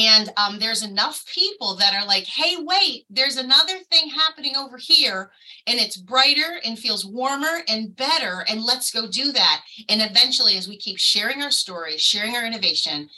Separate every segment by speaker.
Speaker 1: And um, there's enough people that are like, hey, wait, there's another thing happening over here, and it's brighter and feels warmer and better. And let's go do that. And eventually, as we keep sharing our stories, sharing our innovation,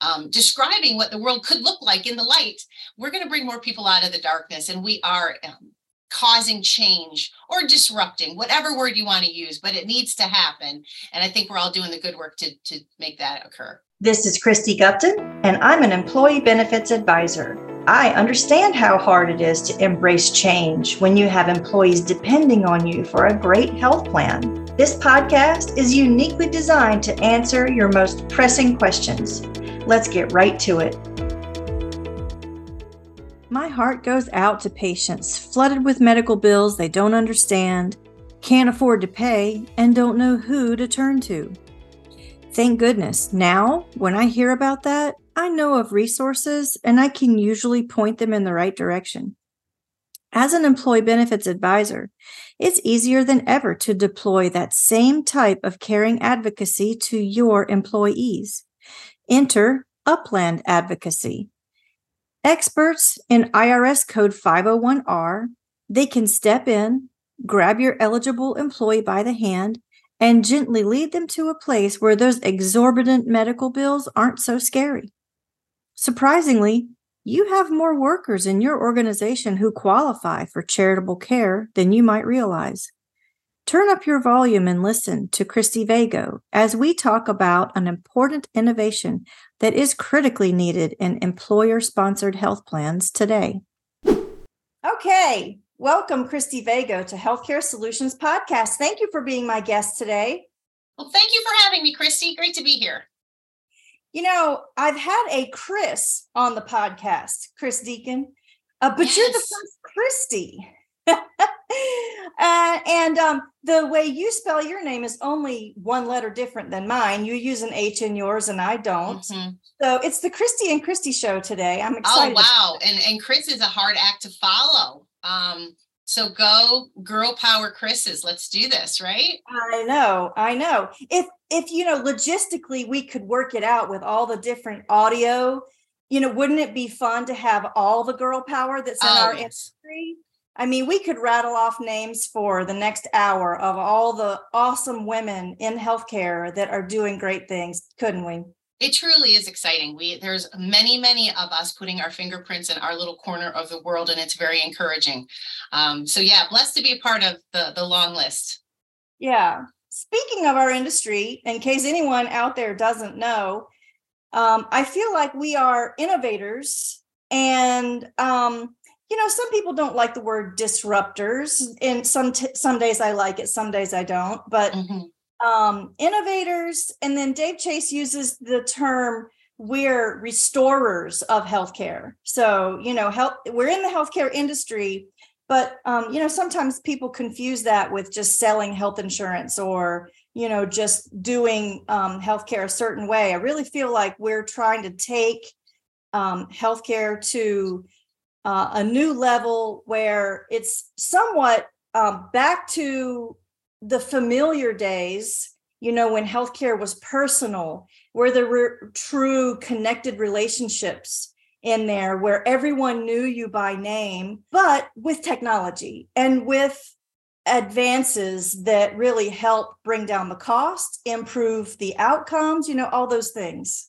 Speaker 1: um, describing what the world could look like in the light, we're going to bring more people out of the darkness. And we are um, causing change or disrupting, whatever word you want to use, but it needs to happen. And I think we're all doing the good work to, to make that occur.
Speaker 2: This is Cristy Gupton, and I'm an employee benefits advisor. I understand how hard it is to embrace change when you have employees depending on you for a great health plan. This podcast is uniquely designed to answer your most pressing questions. Let's get right to it. My heart goes out to patients flooded with medical bills they don't understand, can't afford to pay, and don't know who to turn to. Thank goodness, now when I hear about that, I know of resources and I can usually point them in the right direction. As an employee benefits advisor, it's easier than ever to deploy that same type of caring advocacy to your employees. Enter Upland Advocacy. Experts in IRS Code 501R, they can step in, grab your eligible employee by the hand, and gently lead them to a place where those exorbitant medical bills aren't so scary. Surprisingly, you have more workers in your organization who qualify for charitable care than you might realize. Turn up your volume and listen to Christy Vago as we talk about an important innovation that is critically needed in employer sponsored health plans today. Okay, Welcome, Christy Vago, to Healthcare Solutions Podcast. Thank you for being my guest today.
Speaker 1: Well, thank you for having me, Christy. Great to be here.
Speaker 2: You know, I've had a Chris on the podcast, Chris Deacon, uh, but yes. you're the first Christy. uh, and um, the way you spell your name is only one letter different than mine. You use an H in yours, and I don't. Mm-hmm. So it's the Christy and Christy show today. I'm oh, excited.
Speaker 1: Oh wow! And and Chris is a hard act to follow. Um, so go girl power Chris's. Let's do this, right?
Speaker 2: I know. I know. If if you know logistically we could work it out with all the different audio, you know, wouldn't it be fun to have all the girl power that's in oh, our yes. industry? I mean, we could rattle off names for the next hour of all the awesome women in healthcare that are doing great things, couldn't we?
Speaker 1: It truly is exciting. We there's many, many of us putting our fingerprints in our little corner of the world, and it's very encouraging. Um, so yeah, blessed to be a part of the the long list.
Speaker 2: Yeah. Speaking of our industry, in case anyone out there doesn't know, um, I feel like we are innovators, and um, you know, some people don't like the word disruptors, and some t- some days I like it, some days I don't, but. Mm-hmm um, innovators, and then Dave Chase uses the term we're restorers of healthcare. So, you know, health, we're in the healthcare industry, but um, you know, sometimes people confuse that with just selling health insurance or you know just doing um, healthcare a certain way. I really feel like we're trying to take um, healthcare to uh, a new level where it's somewhat um, back to the familiar days, you know, when healthcare was personal, where there were true connected relationships in there, where everyone knew you by name, but with technology and with advances that really help bring down the cost, improve the outcomes, you know, all those things.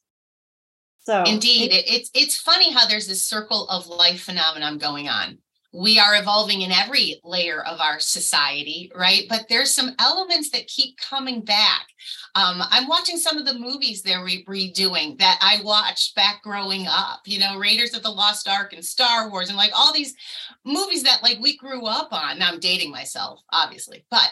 Speaker 1: So indeed, it, it's it's funny how there's this circle of life phenomenon going on we are evolving in every layer of our society, right? But there's some elements that keep coming back. Um, I'm watching some of the movies they're re- redoing that I watched back growing up, you know, Raiders of the Lost Ark and Star Wars and like all these movies that like we grew up on. Now I'm dating myself, obviously, but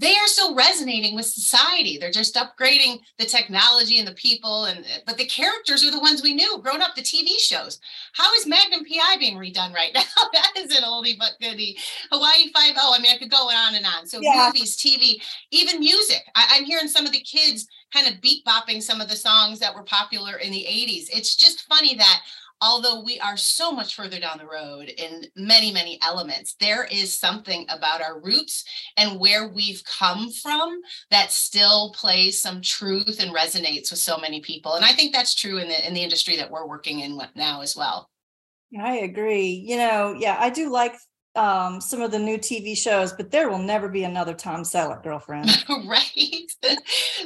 Speaker 1: they are still resonating with society. They're just upgrading the technology and the people, and but the characters are the ones we knew grown up. The TV shows. How is Magnum PI being redone right now? that is an oldie but goodie. Hawaii Five O. I mean, I could go on and on. So yeah. movies, TV, even music. I, I'm hearing some of the kids kind of beat bopping some of the songs that were popular in the 80s. It's just funny that although we are so much further down the road in many, many elements, there is something about our roots and where we've come from that still plays some truth and resonates with so many people. And I think that's true in the in the industry that we're working in now as well.
Speaker 2: I agree. You know, yeah, I do like um, some of the new TV shows, but there will never be another Tom Selleck girlfriend.
Speaker 1: right.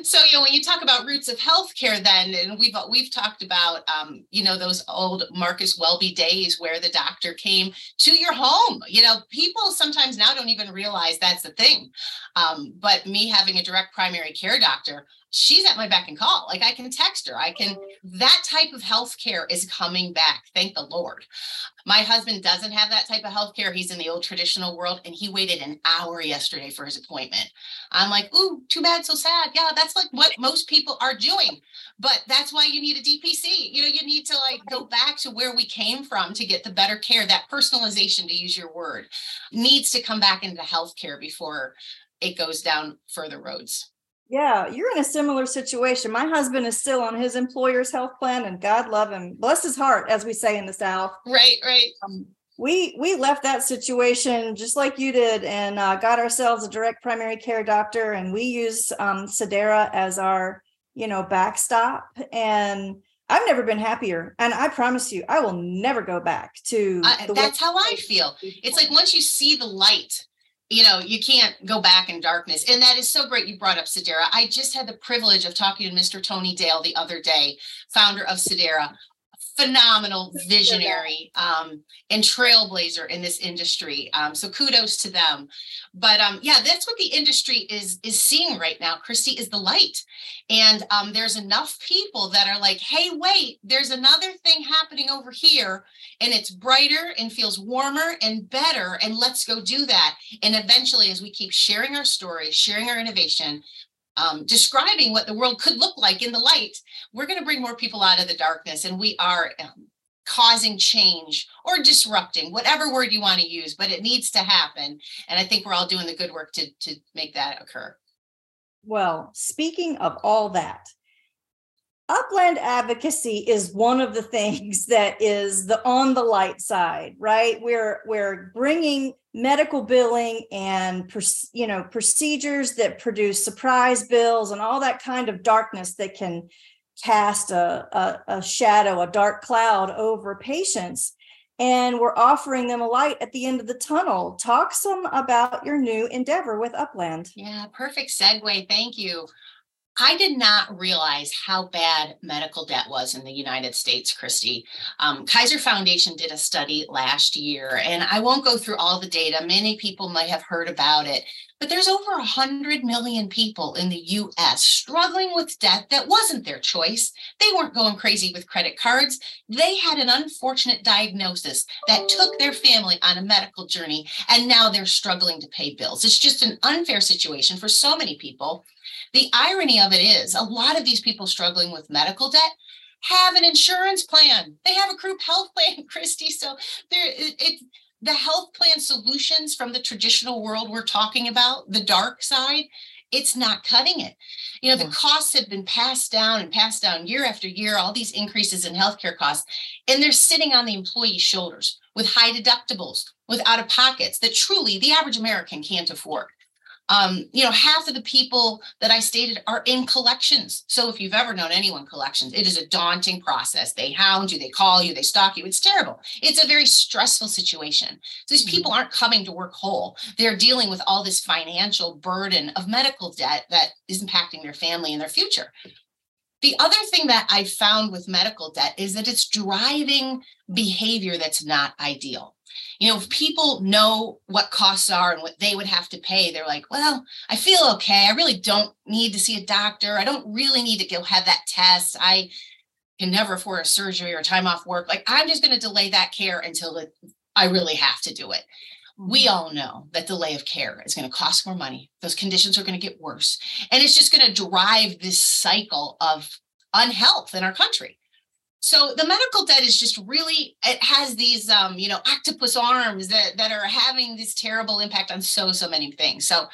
Speaker 1: so you know, when you talk about roots of healthcare, then and we've we've talked about um, you know those old Marcus Welby days where the doctor came to your home. You know, people sometimes now don't even realize that's the thing. Um, but me having a direct primary care doctor, she's at my beck and call. Like I can text her. I can, that type of healthcare is coming back. Thank the Lord. My husband doesn't have that type of healthcare. He's in the old traditional world and he waited an hour yesterday for his appointment. I'm like, ooh, too bad, so sad. Yeah, that's like what most people are doing. But that's why you need a DPC. You know, you need to like go back to where we came from to get the better care. That personalization, to use your word, needs to come back into healthcare before it goes down further roads.
Speaker 2: Yeah, you're in a similar situation. My husband is still on his employer's health plan, and God love him, bless his heart, as we say in the South.
Speaker 1: Right, right. Um,
Speaker 2: we we left that situation just like you did, and uh, got ourselves a direct primary care doctor, and we use um, Sedera as our you know backstop. And I've never been happier, and I promise you, I will never go back to.
Speaker 1: Uh, that's how I feel. It's like once you see the light you know, you can't go back in darkness. And that is so great you brought up Sedera. I just had the privilege of talking to Mr. Tony Dale the other day, founder of Sedera phenomenal visionary um, and trailblazer in this industry. Um, so kudos to them. But um, yeah, that's what the industry is is seeing right now. Christy is the light, and um, there's enough people that are like, "Hey, wait, there's another thing happening over here, and it's brighter and feels warmer and better, and let's go do that." And eventually, as we keep sharing our story, sharing our innovation, um, describing what the world could look like in the light, we're going to bring more people out of the darkness. And we are um, causing change or disrupting, whatever word you want to use, but it needs to happen. And I think we're all doing the good work to, to make that occur.
Speaker 2: Well, speaking of all that, upland advocacy is one of the things that is the on the light side right? We're we're bringing medical billing and you know procedures that produce surprise bills and all that kind of darkness that can cast a, a, a shadow a dark cloud over patients. And we're offering them a light at the end of the tunnel. Talk some about your new endeavor with upland.
Speaker 1: Yeah perfect segue. Thank you I did not realize how bad medical debt was in the United States, Christy. Um, Kaiser Foundation did a study last year, and I won't go through all the data. Many people might have heard about it, but there's over 100 million people in the US struggling with debt that wasn't their choice. They weren't going crazy with credit cards. They had an unfortunate diagnosis that took their family on a medical journey, and now they're struggling to pay bills. It's just an unfair situation for so many people. The irony of it is, a lot of these people struggling with medical debt have an insurance plan. They have a group health plan, Christy. So there, it, it the health plan solutions from the traditional world we're talking about, the dark side, it's not cutting it. You know, the costs have been passed down and passed down year after year, all these increases in healthcare costs, and they're sitting on the employee's shoulders with high deductibles, with out of pockets that truly the average American can't afford um, you know, half of the people that I stated are in collections. So if you've ever known anyone collections, it is a daunting process. They hound you, they call you, they stalk you. It's terrible. It's a very stressful situation. So these mm-hmm. people aren't coming to work whole. They're dealing with all this financial burden of medical debt that is impacting their family and their future. The other thing that I found with medical debt is that it's driving behavior that's not ideal you know, if people know what costs are and what they would have to pay, they're like, well, I feel okay. I really don't need to see a doctor. I don't really need to go have that test. I can never afford a surgery or time off work. Like, I'm just going to delay that care until it, I really have to do it. We mm-hmm. all know that delay of care is going to cost more money. Those conditions are going to get worse. And it's just going to drive this cycle of unhealth in our country. So the medical debt is just really it has these um, you know octopus arms that that are having this terrible impact on so so many things. So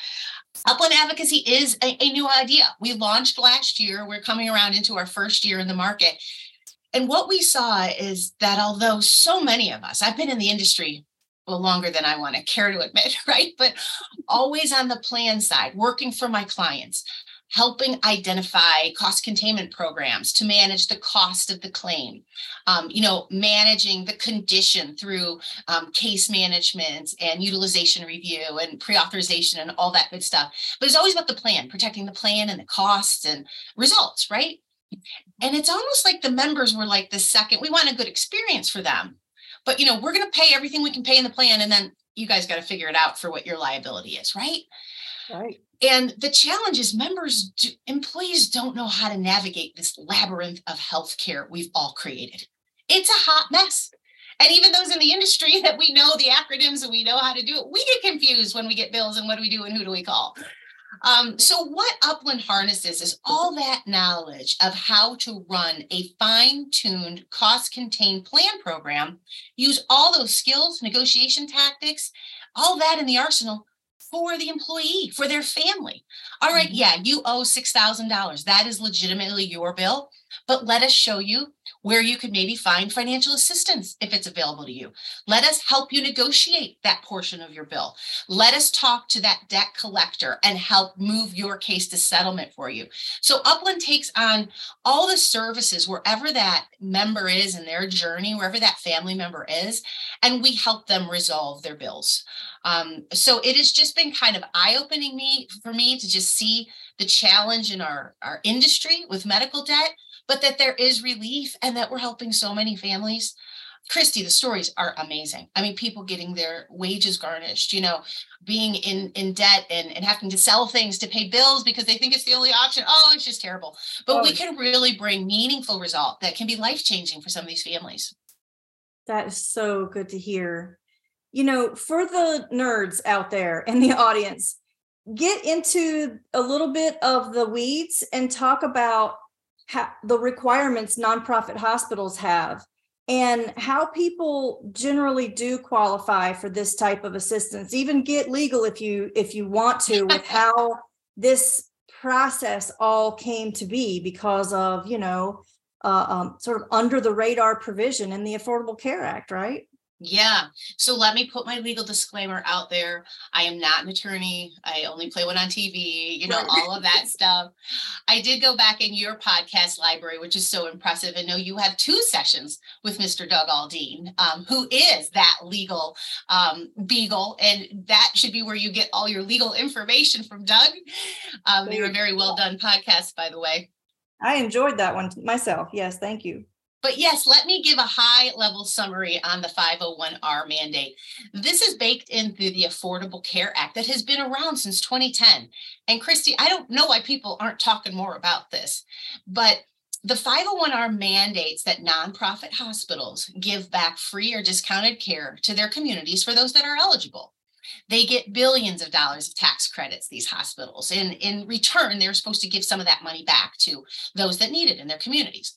Speaker 1: Upland Advocacy is a, a new idea. We launched last year. We're coming around into our first year in the market. And what we saw is that although so many of us, I've been in the industry well longer than I want to care to admit, right? But always on the plan side, working for my clients, helping identify cost containment programs to manage the cost of the claim. Um, you know managing the condition through um, case management and utilization review and pre-authorization and all that good stuff. But it's always about the plan protecting the plan and the costs and results right? And it's almost like the members were like the second we want a good experience for them but you know we're going to pay everything we can pay in the plan and then you guys got to figure it out for what your liability is right
Speaker 2: right
Speaker 1: and the challenge is members, do, employees don't know how to navigate this labyrinth of healthcare we've all created. It's a hot mess. And even those in the industry that we know the acronyms and we know how to do it, we get confused when we get bills and what do we do and who do we call? Um, so, what Upland harnesses is all that knowledge of how to run a fine tuned, cost contained plan program, use all those skills, negotiation tactics, all that in the arsenal for the employee, for their family. All right, mm-hmm. yeah, you owe $6,000. That is legitimately your bill, but let us show you where you could maybe find financial assistance if it's available to you. Let us help you negotiate that portion of your bill. Let us talk to that debt collector and help move your case to settlement for you. So Upland takes on all the services wherever that member is in their journey, wherever that family member is, and we help them resolve their bills. Um, so it has just been kind of eye-opening me for me to just see the challenge in our, our industry with medical debt but that there is relief and that we're helping so many families. Christy, the stories are amazing. I mean, people getting their wages garnished, you know, being in in debt and, and having to sell things to pay bills because they think it's the only option. Oh, it's just terrible. But oh. we can really bring meaningful result that can be life changing for some of these families.
Speaker 2: That is so good to hear. You know, for the nerds out there in the audience, get into a little bit of the weeds and talk about ha- the requirements nonprofit hospitals have and how people generally do qualify for this type of assistance even get legal if you if you want to with how this process all came to be because of you know uh, um, sort of under the radar provision in the affordable care act right
Speaker 1: yeah. So let me put my legal disclaimer out there. I am not an attorney. I only play one on TV, you know, all of that stuff. I did go back in your podcast library, which is so impressive. And know you have two sessions with Mr. Doug Aldeen, um, who is that legal um, beagle. And that should be where you get all your legal information from Doug. Um, they were very well done podcasts, by the way.
Speaker 2: I enjoyed that one myself. Yes, thank you.
Speaker 1: But yes, let me give a high level summary on the 501R mandate. This is baked into the Affordable Care Act that has been around since 2010. And Christy, I don't know why people aren't talking more about this, but the 501R mandates that nonprofit hospitals give back free or discounted care to their communities for those that are eligible. They get billions of dollars of tax credits, these hospitals. And in return, they're supposed to give some of that money back to those that need it in their communities.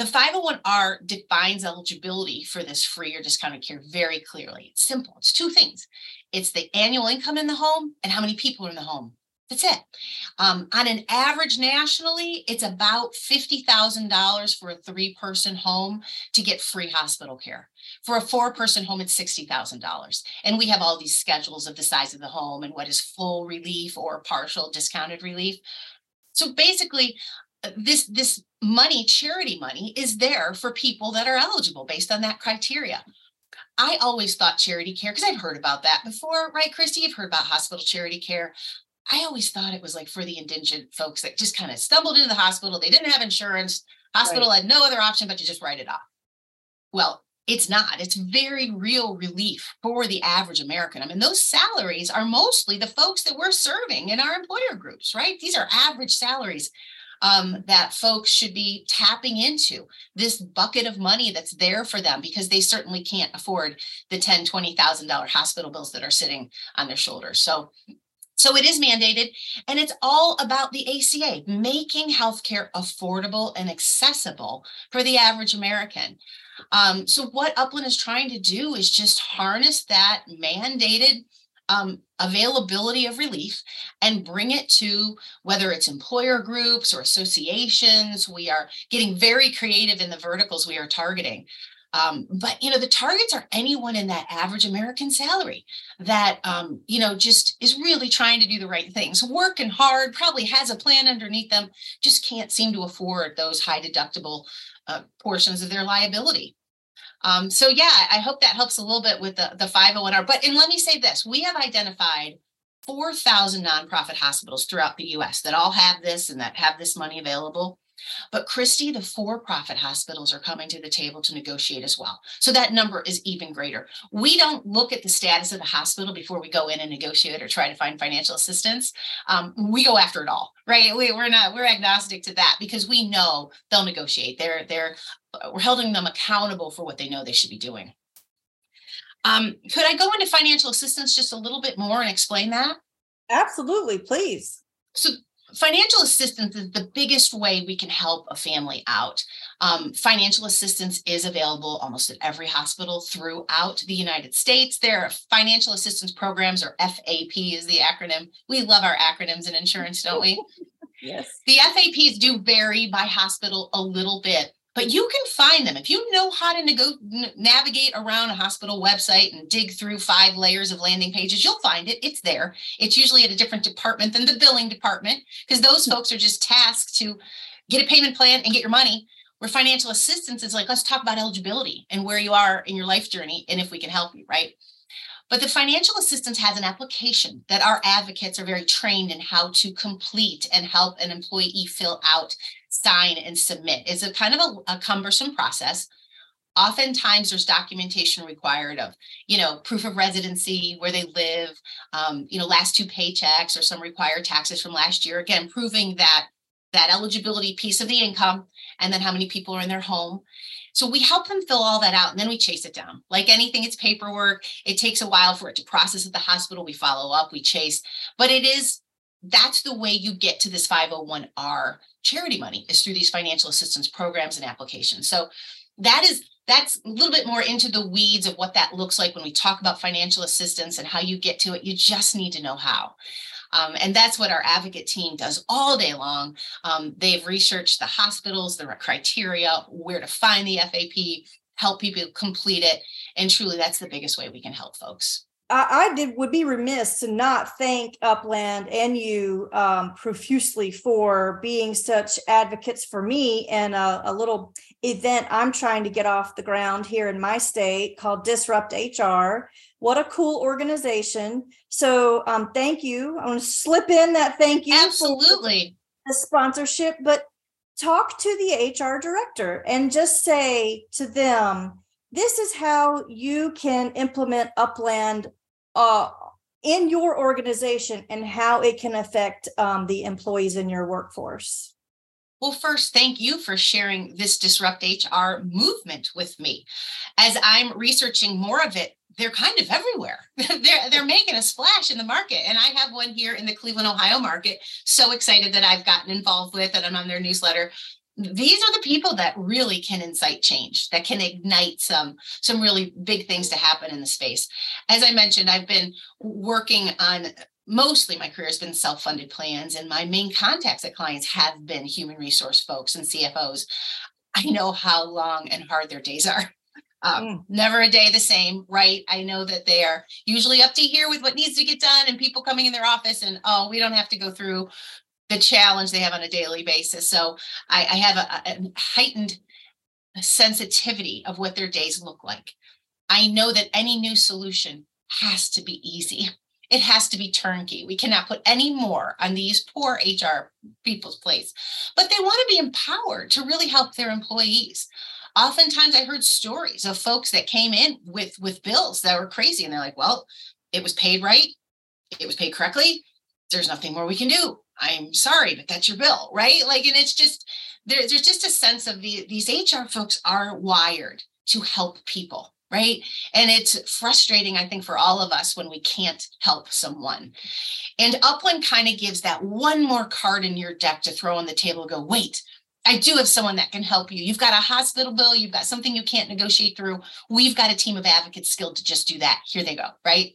Speaker 1: The 501R defines eligibility for this free or discounted care very clearly. It's simple. It's two things. It's the annual income in the home and how many people are in the home. That's it. Um, on an average nationally, it's about $50,000 for a three person home to get free hospital care. For a four person home, it's $60,000. And we have all these schedules of the size of the home and what is full relief or partial discounted relief. So basically, this this money charity money is there for people that are eligible based on that criteria. I always thought charity care because i've heard about that before right christy? You've heard about hospital charity care. I always thought it was like for the indigent folks that just kind of stumbled into the hospital. They didn't have insurance. Hospital right. had no other option but to just write it off. Well it's not. It's very real relief for the average american. I mean those salaries are mostly the folks that we're serving in our employer groups right? These are average salaries um, that folks should be tapping into this bucket of money that's there for them because they certainly can't afford the ten, twenty thousand dollar hospital bills that are sitting on their shoulders. So so it is mandated, and it's all about the ACA, making healthcare affordable and accessible for the average American. Um, so what Upland is trying to do is just harness that mandated um, availability of relief and bring it to whether it's employer groups or associations. We are getting very creative in the verticals we are targeting. Um, but you know, the targets are anyone in that average American salary that um, you know just is really trying to do the right things, working hard, probably has a plan underneath them, just can't seem to afford those high deductible uh, portions of their liability. Um, so yeah, I hope that helps a little bit with the, the 501R. But and let me say this, we have identified 4,000 nonprofit hospitals throughout the US that all have this and that have this money available. But Cristy, the for-profit hospitals are coming to the table to negotiate as well. So that number is even greater. We don't look at the status of the hospital before we go in and negotiate or try to find financial assistance. Um, we go after it all, right? We, we're not we're agnostic to that because we know they'll negotiate. They're they're we're holding them accountable for what they know they should be doing. Um, could I go into financial assistance just a little bit more and explain that?
Speaker 2: Absolutely, please.
Speaker 1: So financial assistance is the biggest way we can help a family out. Um, financial assistance is available almost at every hospital throughout the United States. There are financial assistance programs, or FAP is the acronym. We love our acronyms in insurance, don't we?
Speaker 2: yes.
Speaker 1: The FAPs do vary by hospital a little bit, but you can find them. If you know how to go, navigate around a hospital website and dig through five layers of landing pages you'll find it. It's there. It's usually at a different department than the billing department because those hmm. folks are just tasked to get a payment plan and get your money. Where financial assistance is like let's talk about eligibility and where you are in your life journey and if we can help you right? But the financial assistance has an application that our advocates are very trained in how to complete and help an employee fill out sign and submit. It's a kind of a, a cumbersome process. Oftentimes, there's documentation required of, you know, proof of residency, where they live, um, you know, last two paychecks or some required taxes from last year. Again, proving that that eligibility piece of the income and then how many people are in their home. So we help them fill all that out and then we chase it down. Like anything, it's paperwork. It takes a while for it to process at the hospital. We follow up, we chase, but it is that's the way you get to this 501r charity money is through these financial assistance programs and applications. So that is that's a little bit more into the weeds of what that looks like when we talk about financial assistance and how you get to it. You just need to know how. Um, and that's what our advocate team does all day long. Um, they've researched the hospitals, the criteria, where to find the FAP, help people complete it. And truly, that's the biggest way we can help folks.
Speaker 2: I, I did would be remiss to not thank Upland and you um, profusely for being such advocates for me and a, a, little event I'm trying to get off the ground here in my state called Disrupt HR. What a cool organization! So um, thank you. I want to slip in that thank you.
Speaker 1: Absolutely.
Speaker 2: The sponsorship, but talk to the HR director and just say to them, this is how you can implement Upland uh, in your organization and how it can affect um, the employees in your workforce?
Speaker 1: Well, first, thank you for sharing this Disrupt HR movement with me. As I'm researching more of it, they're kind of everywhere. they're, they're making a splash in the market. And I have one here in the Cleveland, Ohio market. So excited that I've gotten involved with and I'm on their newsletter these are the people that really can incite change that can ignite some some really big things to happen in the space. As i mentioned i've been working on mostly my career has been self-funded plans and my main contacts at clients have been human resource folks and cfos i know how long and hard their days are. Um, mm. never a day the same right? I know that they are usually up to here with what needs to get done and people coming in their office and oh we don't have to go through the challenge they have on a daily basis. So I, I have a, a heightened sensitivity of what their days look like. I know that any new solution has to be easy. It has to be turnkey. We cannot put any more on these poor HR people's plates, but they want to be empowered to really help their employees. Oftentimes, I heard stories of folks that came in with with bills that were crazy, and they're like, "Well, it was paid right, it was paid correctly. There's nothing more we can do. I'm sorry, but that's your bill, right? Like, and it's just there, there's just a sense of the, these HR folks are wired to help people, right? And it's frustrating, I think, for all of us when we can't help someone. And Upland kind of gives that one more card in your deck to throw on the table. Go, wait, I do have someone that can help you. You've got a hospital bill, you've got something you can't negotiate through. We've got a team of advocates skilled to just do that. Here they go, right?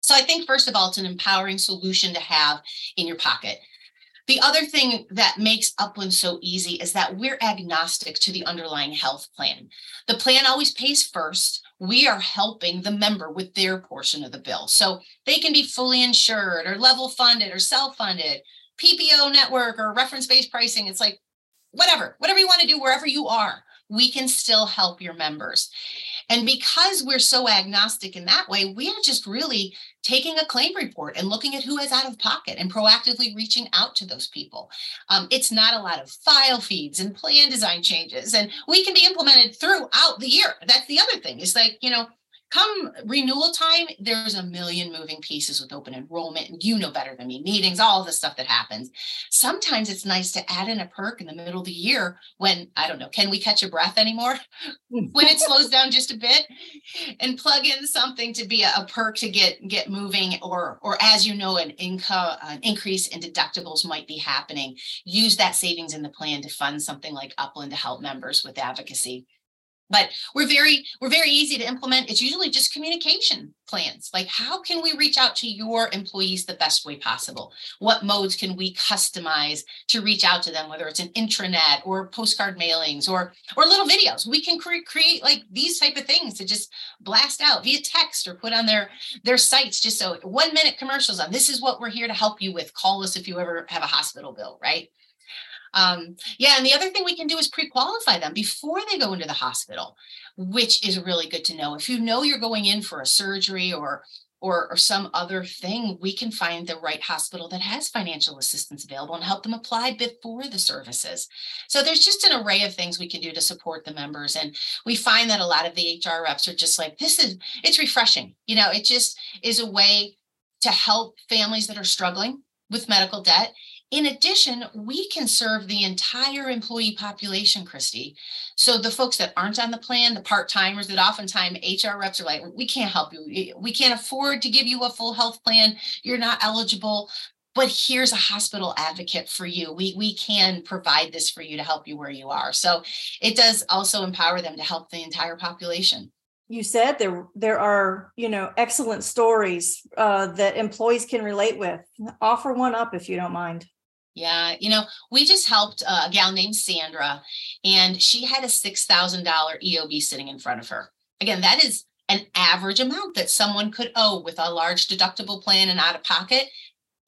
Speaker 1: So I think, first of all, it's an empowering solution to have in your pocket. The other thing that makes Upland so easy is that we're agnostic to the underlying health plan. The plan always pays first. We are helping the member with their portion of the bill. So they can be fully insured or level funded or self funded, PPO network or reference based pricing. It's like whatever, whatever you want to do, wherever you are, we can still help your members. And because we're so agnostic in that way, we are just really taking a claim report and looking at who is out of pocket and proactively reaching out to those people. Um, it's not a lot of file feeds and plan design changes, and we can be implemented throughout the year. That's the other thing. Is like, you know, come renewal time, there's a million moving pieces with open enrollment, and you know better than me, meetings, all the stuff that happens. Sometimes it's nice to add in a perk in the middle of the year when, I don't know, can we catch a breath anymore? Hmm. when it slows down just a bit and plug in something to be a, a, perk to get get moving or or as you know an income an increase in deductibles might be happening use that savings in the plan to fund something like upland to help members with advocacy but we're very we're very easy to implement. It's usually just communication plans. Like how can we reach out to your employees the best way possible? What modes can we customize to reach out to them whether it's an intranet or postcard mailings or or little videos? We can cre- create like these type of things to just blast out via text or put on their their sites just so one minute commercials on this is what we're here to help you with. Call us if you ever have a hospital bill right um, yeah, and the other thing we can do is pre-qualify them before they go into the hospital, which is really good to know. If you know you're going in for a surgery or or, or some other thing, we can find the right hospital that has financial assistance available and help them apply before the services. So there's just an array of things we can do to support the members. And we find that a lot of the HR reps are just like, this is, it's refreshing. You know, it just is a way to help families that are struggling with medical debt in addition, we can serve the entire employee population, Christy. So the folks that aren't on the plan, the part-timers that oftentimes HR reps are like, we can't help you. We can't afford to give you a full health plan. You're not eligible. But here's a hospital advocate for you. We, we can provide this for you to help you where you are. So it does also empower them to help the entire population
Speaker 2: you said there there are you know excellent stories uh, that employees can relate with offer one up if you don't mind
Speaker 1: yeah, you know, we just helped a gal named Sandra, and she had a $6,000 EOB sitting in front of her. Again, that is an average amount that someone could owe with a large deductible plan and out of pocket.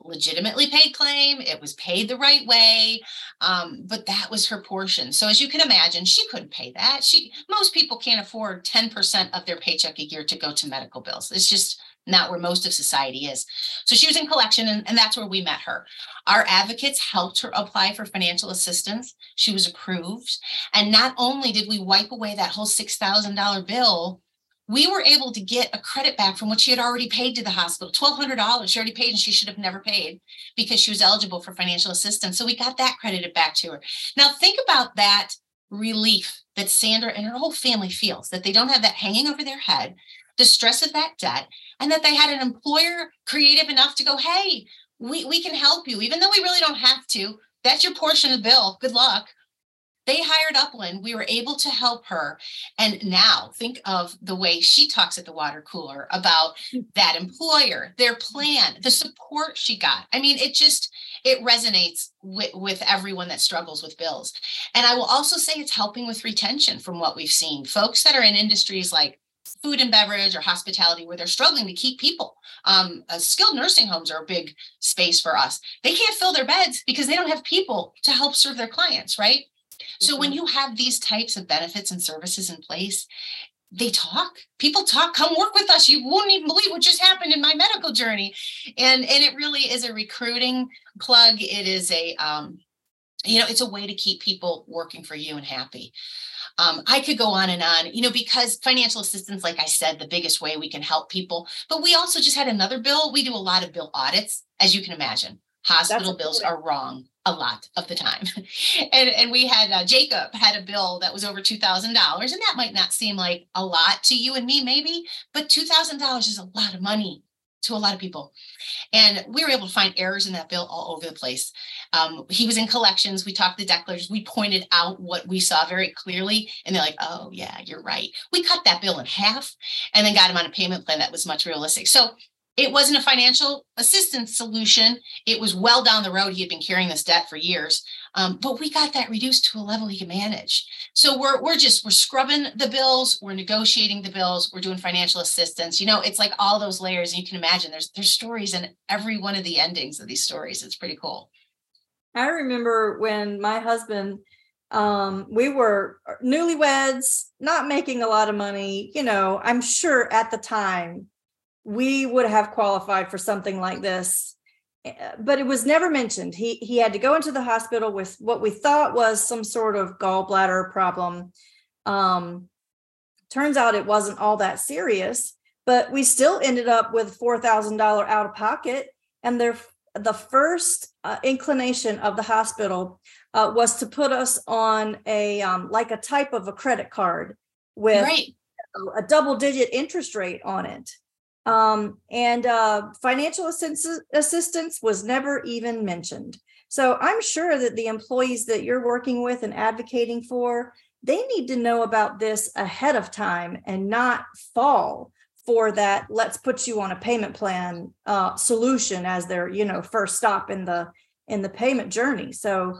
Speaker 1: Legitimately paid claim, it was paid the right way, um, but that was her portion. So, as you can imagine, she couldn't pay that. She most people can't afford 10% of their paycheck a year to go to medical bills. It's just not where most of society is. So she was in collection, and, and that's where we met her. Our advocates helped her apply for financial assistance. She was approved. And not only did we wipe away that whole $6,000 bill, we were able to get a credit back from what she had already paid to the hospital $1,200. She already paid and she should have never paid because she was eligible for financial assistance. So we got that credited back to her. Now, think about that relief that Sandra and her whole family feels that they don't have that hanging over their head, the stress of that debt, and that they had an employer creative enough to go, hey, we, we can help you, even though we really don't have to. That's your portion of the bill. Good luck. They hired Upland. We were able to help her. And now think of the way she talks at the water cooler about that employer, their plan, the support she got. I mean, it just, it resonates with, with everyone that struggles with bills. And I will also say it's helping with retention from what we've seen. Folks that are in industries like food and beverage or hospitality where they're struggling to keep people. Um, uh, skilled nursing homes are a big space for us. They can't fill their beds because they don't have people to help serve their clients, right? Mm-hmm. So when mm-hmm. you have these types of benefits and services in place, they talk. People talk. Come work with us. You wouldn't even believe what just happened in my medical journey, and and it really is a recruiting plug. It is a um, you know, it's a way to keep people working for you and happy. Um, I could go on and on, you know, because financial assistance, like I said, the biggest way we can help people. But we also just had another bill. We do a lot of bill audits, as you can imagine. Hospital bills are wrong a lot of the time. and, and we had uh, Jacob had a bill that was over $2,000. And that might not seem like a lot to you and me, maybe, but $2,000 is a lot of money to a lot of people. And we were able to find errors in that bill all over the place. Um, he was in collections. We talked to declarers. We pointed out what we saw very clearly. And they're like, oh, yeah, you're right. We cut that bill in half and then got him on a payment plan that was much realistic. So it wasn't a financial assistance solution. It was well down the road. He had been carrying this debt for years. Um, but we got that reduced to a level he can manage. So we're we're just we're scrubbing the bills, we're negotiating the bills, we're doing financial assistance. You know, it's like all those layers. You can imagine there's there's stories in every one of the endings of these stories. It's pretty cool.
Speaker 2: I remember when my husband um, we were newlyweds, not making a lot of money. You know, I'm sure at the time we would have qualified for something like this but it was never mentioned. He he had to go into the hospital with what we thought was some sort of gallbladder problem. Um turns out it wasn't all that serious but we still ended up with $4000 out of pocket. And their the first uh, inclination of the hospital uh, was to put us on a um, like a type of a credit card with right. a, a double digit interest rate on it um, and uh, financial assistance, assistance was never even mentioned. So I'm sure that the employees that you're working with and advocating for, they need to know about this ahead of time and not fall for that let's put you on a payment plan uh, solution as their you know first stop in the in the payment journey so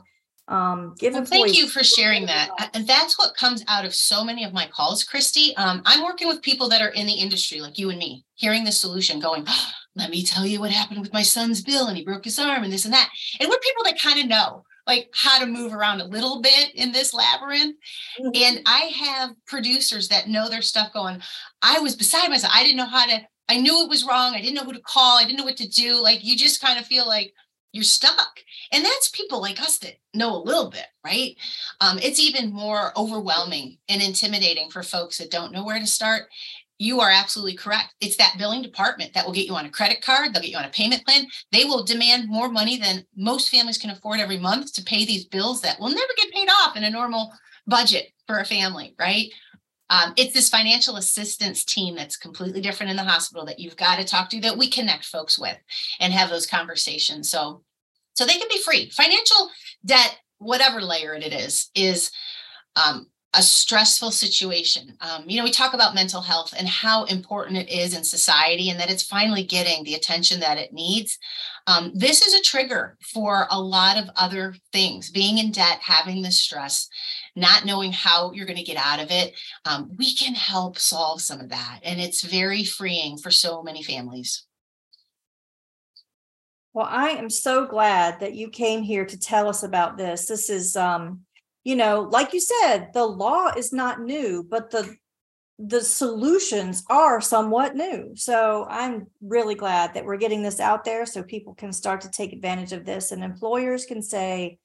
Speaker 2: um,
Speaker 1: give well, thank you for sharing that. And that's what comes out of so many of my calls christy. Um, i'm working with people that are in the industry like you and me hearing the solution going oh, let me tell you what happened with my son's bill and he broke his arm and this and that. And we're people that kind of know like how to move around a little bit in this labyrinth. Mm-hmm. and i have producers that know their stuff going i was beside myself. I didn't know how to i knew it was wrong. I didn't know who to call. I didn't know what to do. Like you just kind of feel like you're stuck. And that's people like us that know a little bit, right? Um, it's even more overwhelming and intimidating for folks that don't know where to start. You are absolutely correct. It's that billing department that will get you on a credit card, they'll get you on a payment plan. They will demand more money than most families can afford every month to pay these bills that will never get paid off in a normal budget for a family, right? Um, it's this financial assistance team that's completely different in the hospital that you've got to talk to that we connect folks with and have those conversations. So, so they can be free. Financial debt, whatever layer it is, is um, a stressful situation. Um, you know, we talk about mental health and how important it is in society and that it's finally getting the attention that it needs. Um, this is a trigger for a lot of other things being in debt, having this stress, not knowing how you're going to get out of it. Um, we can help solve some of that. And it's very freeing for so many families.
Speaker 2: Well, I am so glad that you came here to tell us about this. This is um you know, like you said, the law is not new, but the the solutions are somewhat new. So I'm really glad that we're getting this out there so people can start to take advantage of this and employers can say,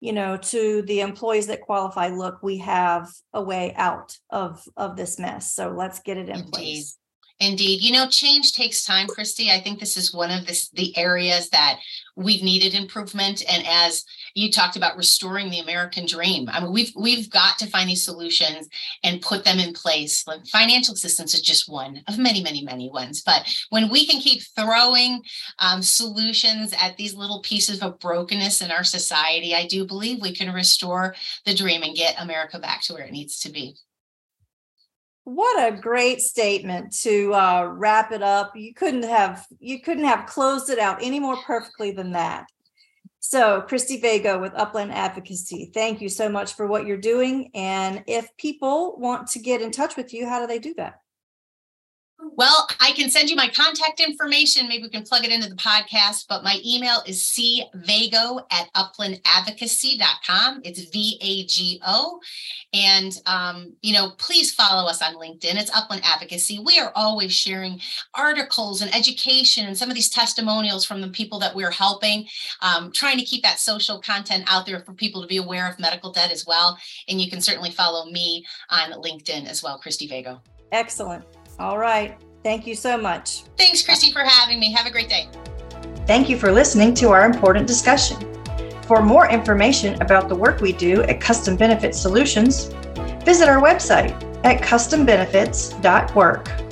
Speaker 2: you know, to the employees that qualify, look, we have a way out of of this mess. So let's get it in place.
Speaker 1: Indeed. You know, change takes time, Christy. I think this is one of the areas that we've needed improvement. And as you talked about restoring the American dream, I mean, we've we've got to find these solutions and put them in place. Like financial assistance is just one of many, many, many ones. But when we can keep throwing um, solutions at these little pieces of brokenness in our society, I do believe we can restore the dream and get America back to where it needs to be.
Speaker 2: What a great statement to uh, wrap it up. You couldn't have you couldn't have closed it out any more perfectly than that. So, Christy Vago with Upland Advocacy, thank you so much for what you're doing. And if people want to get in touch with you, how do they do that?
Speaker 1: Well, I can send you my contact information. Maybe we can plug it into the podcast, but my email is cvago at uplandadvocacy.com. It's V A G O. And, um, you know, please follow us on LinkedIn. It's Upland Advocacy. We are always sharing articles and education and some of these testimonials from the people that we're helping, um, trying to keep that social content out there for people to be aware of medical debt as well. And you can certainly follow me on LinkedIn as well, Christy Vago.
Speaker 2: Excellent. All right. Thank you so much.
Speaker 1: Thanks, Cristy, for having me. Have a great day.
Speaker 2: Thank you for listening to our important discussion. For more information about the work we do at Custom Benefit Solutions, visit our website at custombenefits.work.